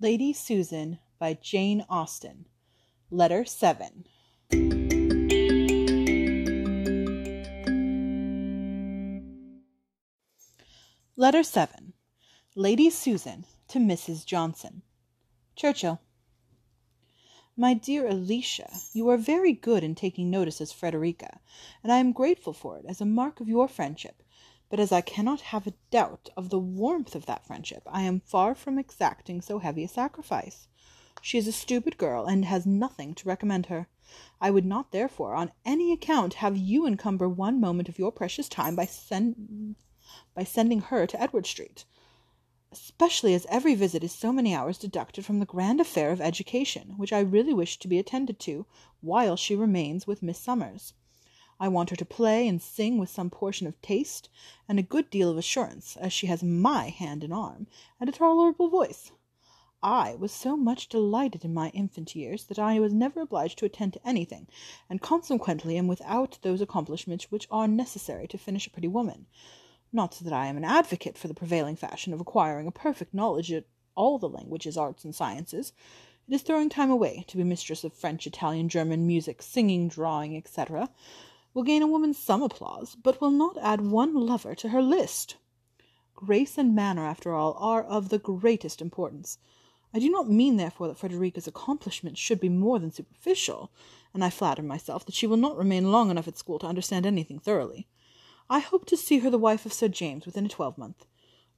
Lady Susan by Jane Austen. Letter 7. Letter 7. Lady Susan to Mrs. Johnson. Churchill. My dear Alicia, you are very good in taking notice of Frederica, and I am grateful for it as a mark of your friendship. But as I cannot have a doubt of the warmth of that friendship, I am far from exacting so heavy a sacrifice. She is a stupid girl, and has nothing to recommend her. I would not, therefore, on any account have you encumber one moment of your precious time by send by sending her to Edward Street especially as every visit is so many hours deducted from the grand affair of education, which I really wish to be attended to while she remains with Miss Summers. I want her to play and sing with some portion of taste, and a good deal of assurance, as she has my hand and arm, and a tolerable voice. I was so much delighted in my infant years that I was never obliged to attend to anything, and consequently am without those accomplishments which are necessary to finish a pretty woman. Not that I am an advocate for the prevailing fashion of acquiring a perfect knowledge of all the languages, arts, and sciences. It is throwing time away to be mistress of French, Italian, German, music, singing, drawing, etc. Will gain a woman some applause, but will not add one lover to her list. Grace and manner, after all, are of the greatest importance. I do not mean, therefore, that Frederica's accomplishments should be more than superficial, and I flatter myself that she will not remain long enough at school to understand anything thoroughly. I hope to see her the wife of Sir James within a twelvemonth.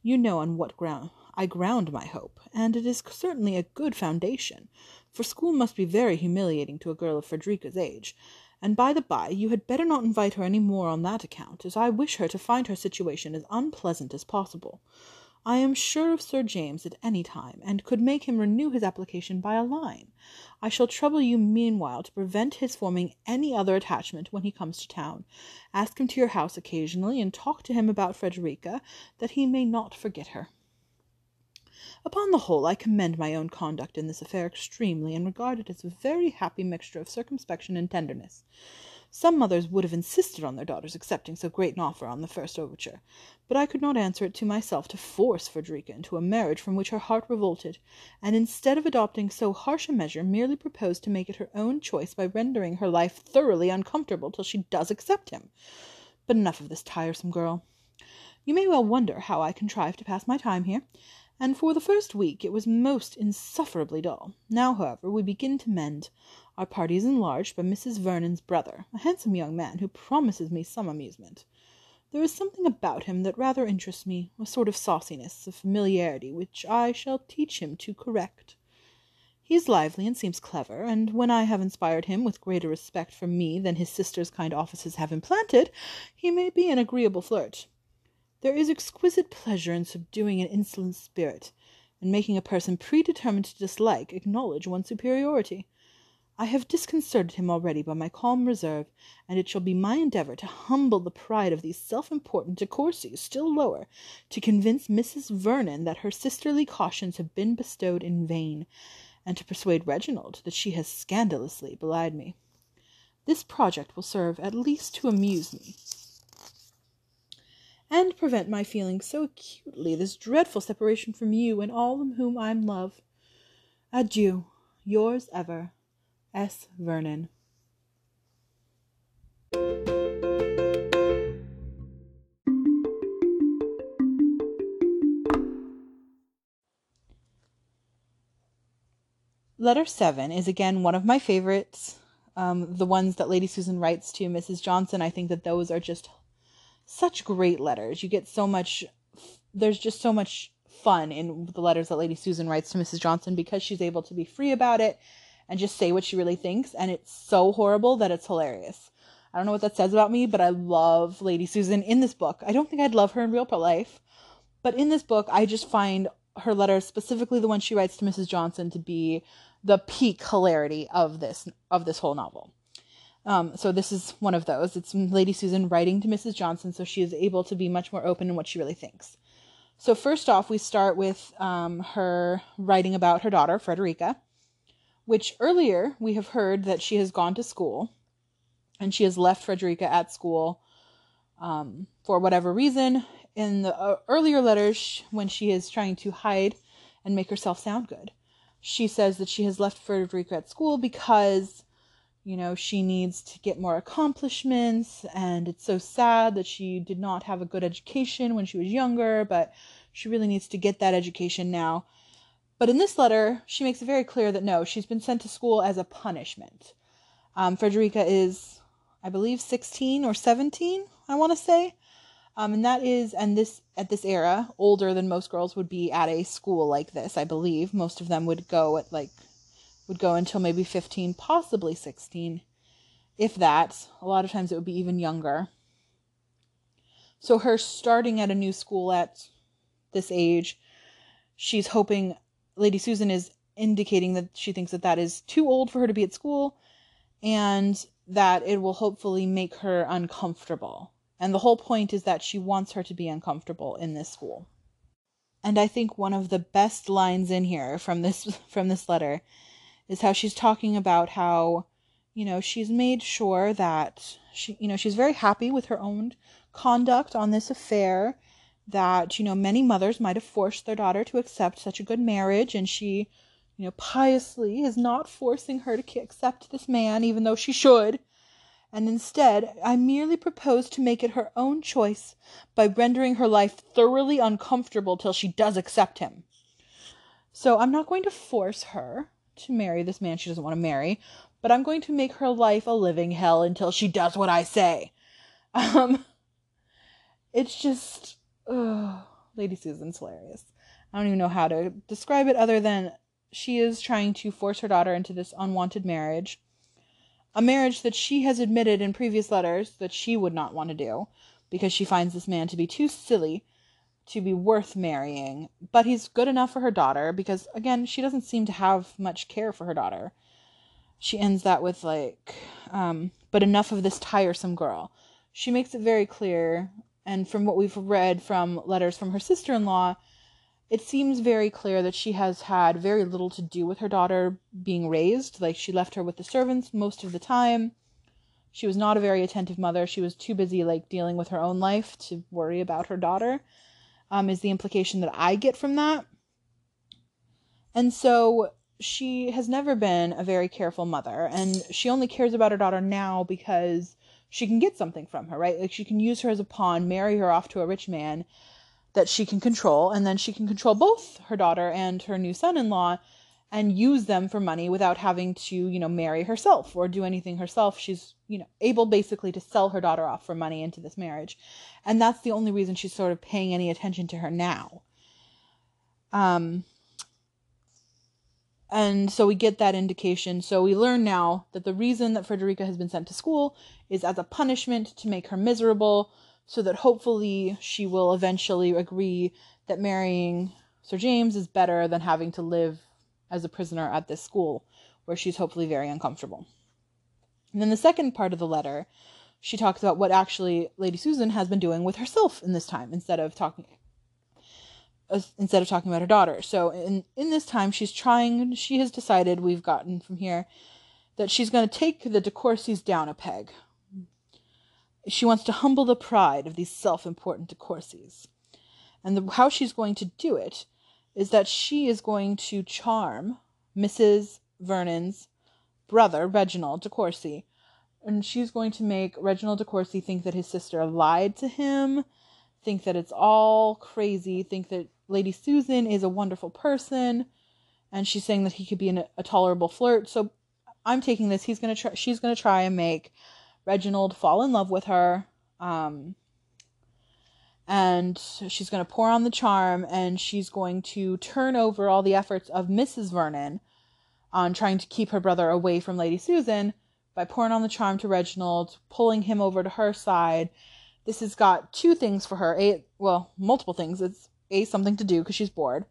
You know on what ground I ground my hope, and it is certainly a good foundation, for school must be very humiliating to a girl of Frederica's age. And by the by, you had better not invite her any more on that account, as I wish her to find her situation as unpleasant as possible. I am sure of Sir James at any time, and could make him renew his application by a line. I shall trouble you meanwhile to prevent his forming any other attachment when he comes to town. Ask him to your house occasionally, and talk to him about Frederica, that he may not forget her. Upon the whole, I commend my own conduct in this affair extremely, and regard it as a very happy mixture of circumspection and tenderness. Some mothers would have insisted on their daughters accepting so great an offer on the first overture, but I could not answer it to myself to force Frederica into a marriage from which her heart revolted, and instead of adopting so harsh a measure, merely proposed to make it her own choice by rendering her life thoroughly uncomfortable till she does accept him. But enough of this tiresome girl. You may well wonder how I contrived to pass my time here, and for the first week it was most insufferably dull. Now, however, we begin to mend. Our party is enlarged by Mrs. Vernon's brother, a handsome young man who promises me some amusement. There is something about him that rather interests me, a sort of sauciness, a familiarity, which I shall teach him to correct. He is lively and seems clever, and when I have inspired him with greater respect for me than his sister's kind offices have implanted, he may be an agreeable flirt. There is exquisite pleasure in subduing an insolent spirit, and making a person predetermined to dislike acknowledge one's superiority. I have disconcerted him already by my calm reserve, and it shall be my endeavour to humble the pride of these self important De Courcys still lower, to convince Mrs. Vernon that her sisterly cautions have been bestowed in vain, and to persuade Reginald that she has scandalously belied me. This project will serve at least to amuse me, and prevent my feeling so acutely this dreadful separation from you and all whom I love. Adieu, yours ever, S. Vernon. Letter 7 is again one of my favorites. Um, the ones that Lady Susan writes to Mrs. Johnson, I think that those are just such great letters. You get so much, there's just so much fun in the letters that Lady Susan writes to Mrs. Johnson because she's able to be free about it and just say what she really thinks. And it's so horrible that it's hilarious. I don't know what that says about me, but I love Lady Susan in this book. I don't think I'd love her in real life, but in this book, I just find her letters, specifically the one she writes to Mrs. Johnson, to be the peak hilarity of this of this whole novel. Um, so this is one of those. It's Lady Susan writing to Mrs. Johnson, so she is able to be much more open in what she really thinks. So first off, we start with um, her writing about her daughter Frederica, which earlier we have heard that she has gone to school and she has left Frederica at school um, for whatever reason. In the uh, earlier letters, when she is trying to hide and make herself sound good. she says that she has left Frederica at school because, you know, she needs to get more accomplishments, and it's so sad that she did not have a good education when she was younger, but she really needs to get that education now. But in this letter, she makes it very clear that no, she's been sent to school as a punishment. Um, Frederica is, I believe, 16 or 17, I want to say. Um, and that is, and this at this era, older than most girls would be at a school like this. I believe most of them would go at like, would go until maybe 15, possibly 16, if that. A lot of times it would be even younger. So her starting at a new school at this age, she's hoping. Lady Susan is indicating that she thinks that that is too old for her to be at school, and that it will hopefully make her uncomfortable and the whole point is that she wants her to be uncomfortable in this school. And I think one of the best lines in here from this from this letter is how she's talking about how you know she's made sure that she you know she's very happy with her own conduct on this affair that you know many mothers might have forced their daughter to accept such a good marriage and she you know piously is not forcing her to accept this man even though she should and instead I merely propose to make it her own choice by rendering her life thoroughly uncomfortable till she does accept him. So I'm not going to force her to marry this man she doesn't want to marry, but I'm going to make her life a living hell until she does what I say. Um, it's just, oh, Lady Susan's hilarious. I don't even know how to describe it other than she is trying to force her daughter into this unwanted marriage a marriage that she has admitted in previous letters that she would not want to do because she finds this man to be too silly to be worth marrying. But he's good enough for her daughter because, again, she doesn't seem to have much care for her daughter. She ends that with, like, um, but enough of this tiresome girl. She makes it very clear, and from what we've read from letters from her sister in law, it seems very clear that she has had very little to do with her daughter being raised. Like, she left her with the servants most of the time. She was not a very attentive mother. She was too busy, like, dealing with her own life to worry about her daughter, um, is the implication that I get from that. And so she has never been a very careful mother, and she only cares about her daughter now because she can get something from her, right? Like, she can use her as a pawn, marry her off to a rich man that she can control, and then she can control both her daughter and her new son in law and use them for money without having to, you know, marry herself or do anything herself. She's, you know, able basically to sell her daughter off for money into this marriage. And that's the only reason she's sort of paying any attention to her now. Um and so we get that indication. So we learn now that the reason that Frederica has been sent to school is as a punishment to make her miserable so that hopefully she will eventually agree that marrying Sir James is better than having to live as a prisoner at this school, where she's hopefully very uncomfortable. And then the second part of the letter, she talks about what actually Lady Susan has been doing with herself in this time instead of talking uh, instead of talking about her daughter. So in in this time she's trying she has decided we've gotten from here that she's going to take the De Courcys down a peg. She wants to humble the pride of these self important De Courcys. And the, how she's going to do it is that she is going to charm Mrs. Vernon's brother, Reginald De Courcy. And she's going to make Reginald De Courcy think that his sister lied to him, think that it's all crazy, think that Lady Susan is a wonderful person, and she's saying that he could be an, a tolerable flirt. So I'm taking this. He's gonna try. She's gonna try and make Reginald fall in love with her. Um, and she's going to pour on the charm and she's going to turn over all the efforts of Mrs. Vernon on trying to keep her brother away from Lady Susan by pouring on the charm to Reginald, pulling him over to her side. This has got two things for her. A, well, multiple things. It's A, something to do because she's bored.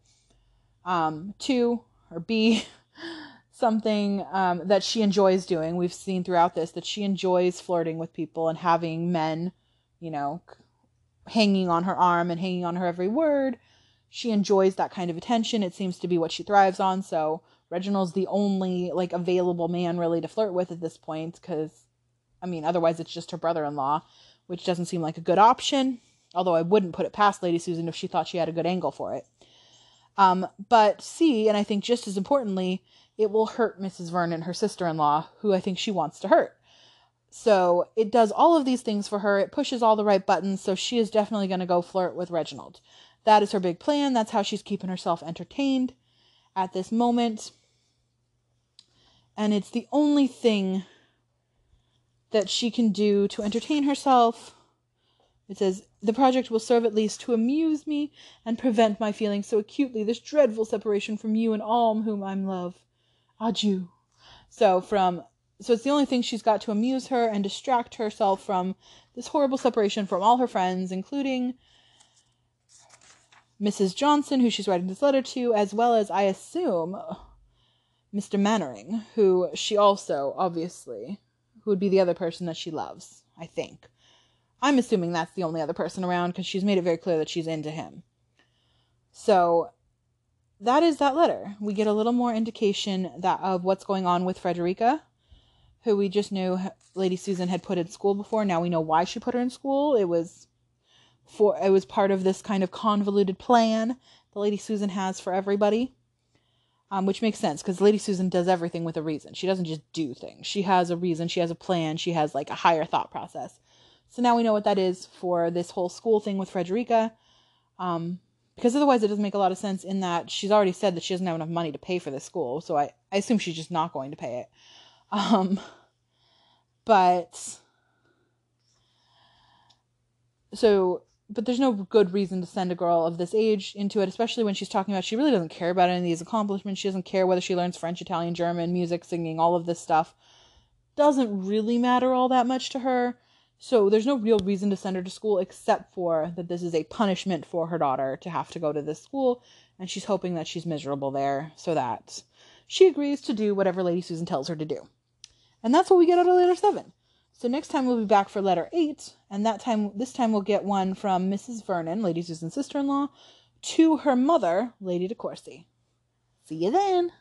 Um, two, or B, something um, that she enjoys doing. We've seen throughout this that she enjoys flirting with people and having men, you know, hanging on her arm and hanging on her every word. She enjoys that kind of attention. It seems to be what she thrives on. So Reginald's the only like available man really to flirt with at this point because I mean, otherwise it's just her brother-in-law, which doesn't seem like a good option. Although I wouldn't put it past Lady Susan if she thought she had a good angle for it. Um, but C, and I think just as importantly, it will hurt Mrs. Vernon, her sister in law, who I think she wants to hurt. So it does all of these things for her. It pushes all the right buttons. So she is definitely going to go flirt with Reginald. That is her big plan. That's how she's keeping herself entertained at this moment. And it's the only thing that she can do to entertain herself. It says, The project will serve at least to amuse me and prevent my feeling so acutely this dreadful separation from you and all whom I love. Adieu. So from so it's the only thing she's got to amuse her and distract herself from this horrible separation from all her friends, including Mrs. Johnson, who she's writing this letter to, as well as, I assume, Mr. Manwaring, who she also, obviously, who would be the other person that she loves, I think. I'm assuming that's the only other person around because she's made it very clear that she's into him. So that is that letter. We get a little more indication that of what's going on with Frederica who we just knew Lady Susan had put in school before. Now we know why she put her in school. It was for it was part of this kind of convoluted plan that Lady Susan has for everybody. Um, which makes sense because Lady Susan does everything with a reason. She doesn't just do things. She has a reason. She has a plan. She has like a higher thought process. So now we know what that is for this whole school thing with Frederica. Um, because otherwise it doesn't make a lot of sense in that she's already said that she doesn't have enough money to pay for this school. So I, I assume she's just not going to pay it. Um, but so but there's no good reason to send a girl of this age into it, especially when she's talking about she really doesn't care about any of these accomplishments. She doesn't care whether she learns French, Italian, German, music, singing, all of this stuff. Doesn't really matter all that much to her. So there's no real reason to send her to school except for that this is a punishment for her daughter to have to go to this school, and she's hoping that she's miserable there so that she agrees to do whatever Lady Susan tells her to do. And that's what we get out of letter seven. So next time we'll be back for letter eight, and that time this time we'll get one from Mrs. Vernon, Lady Susan's sister-in-law, to her mother, Lady De Courcy. See you then.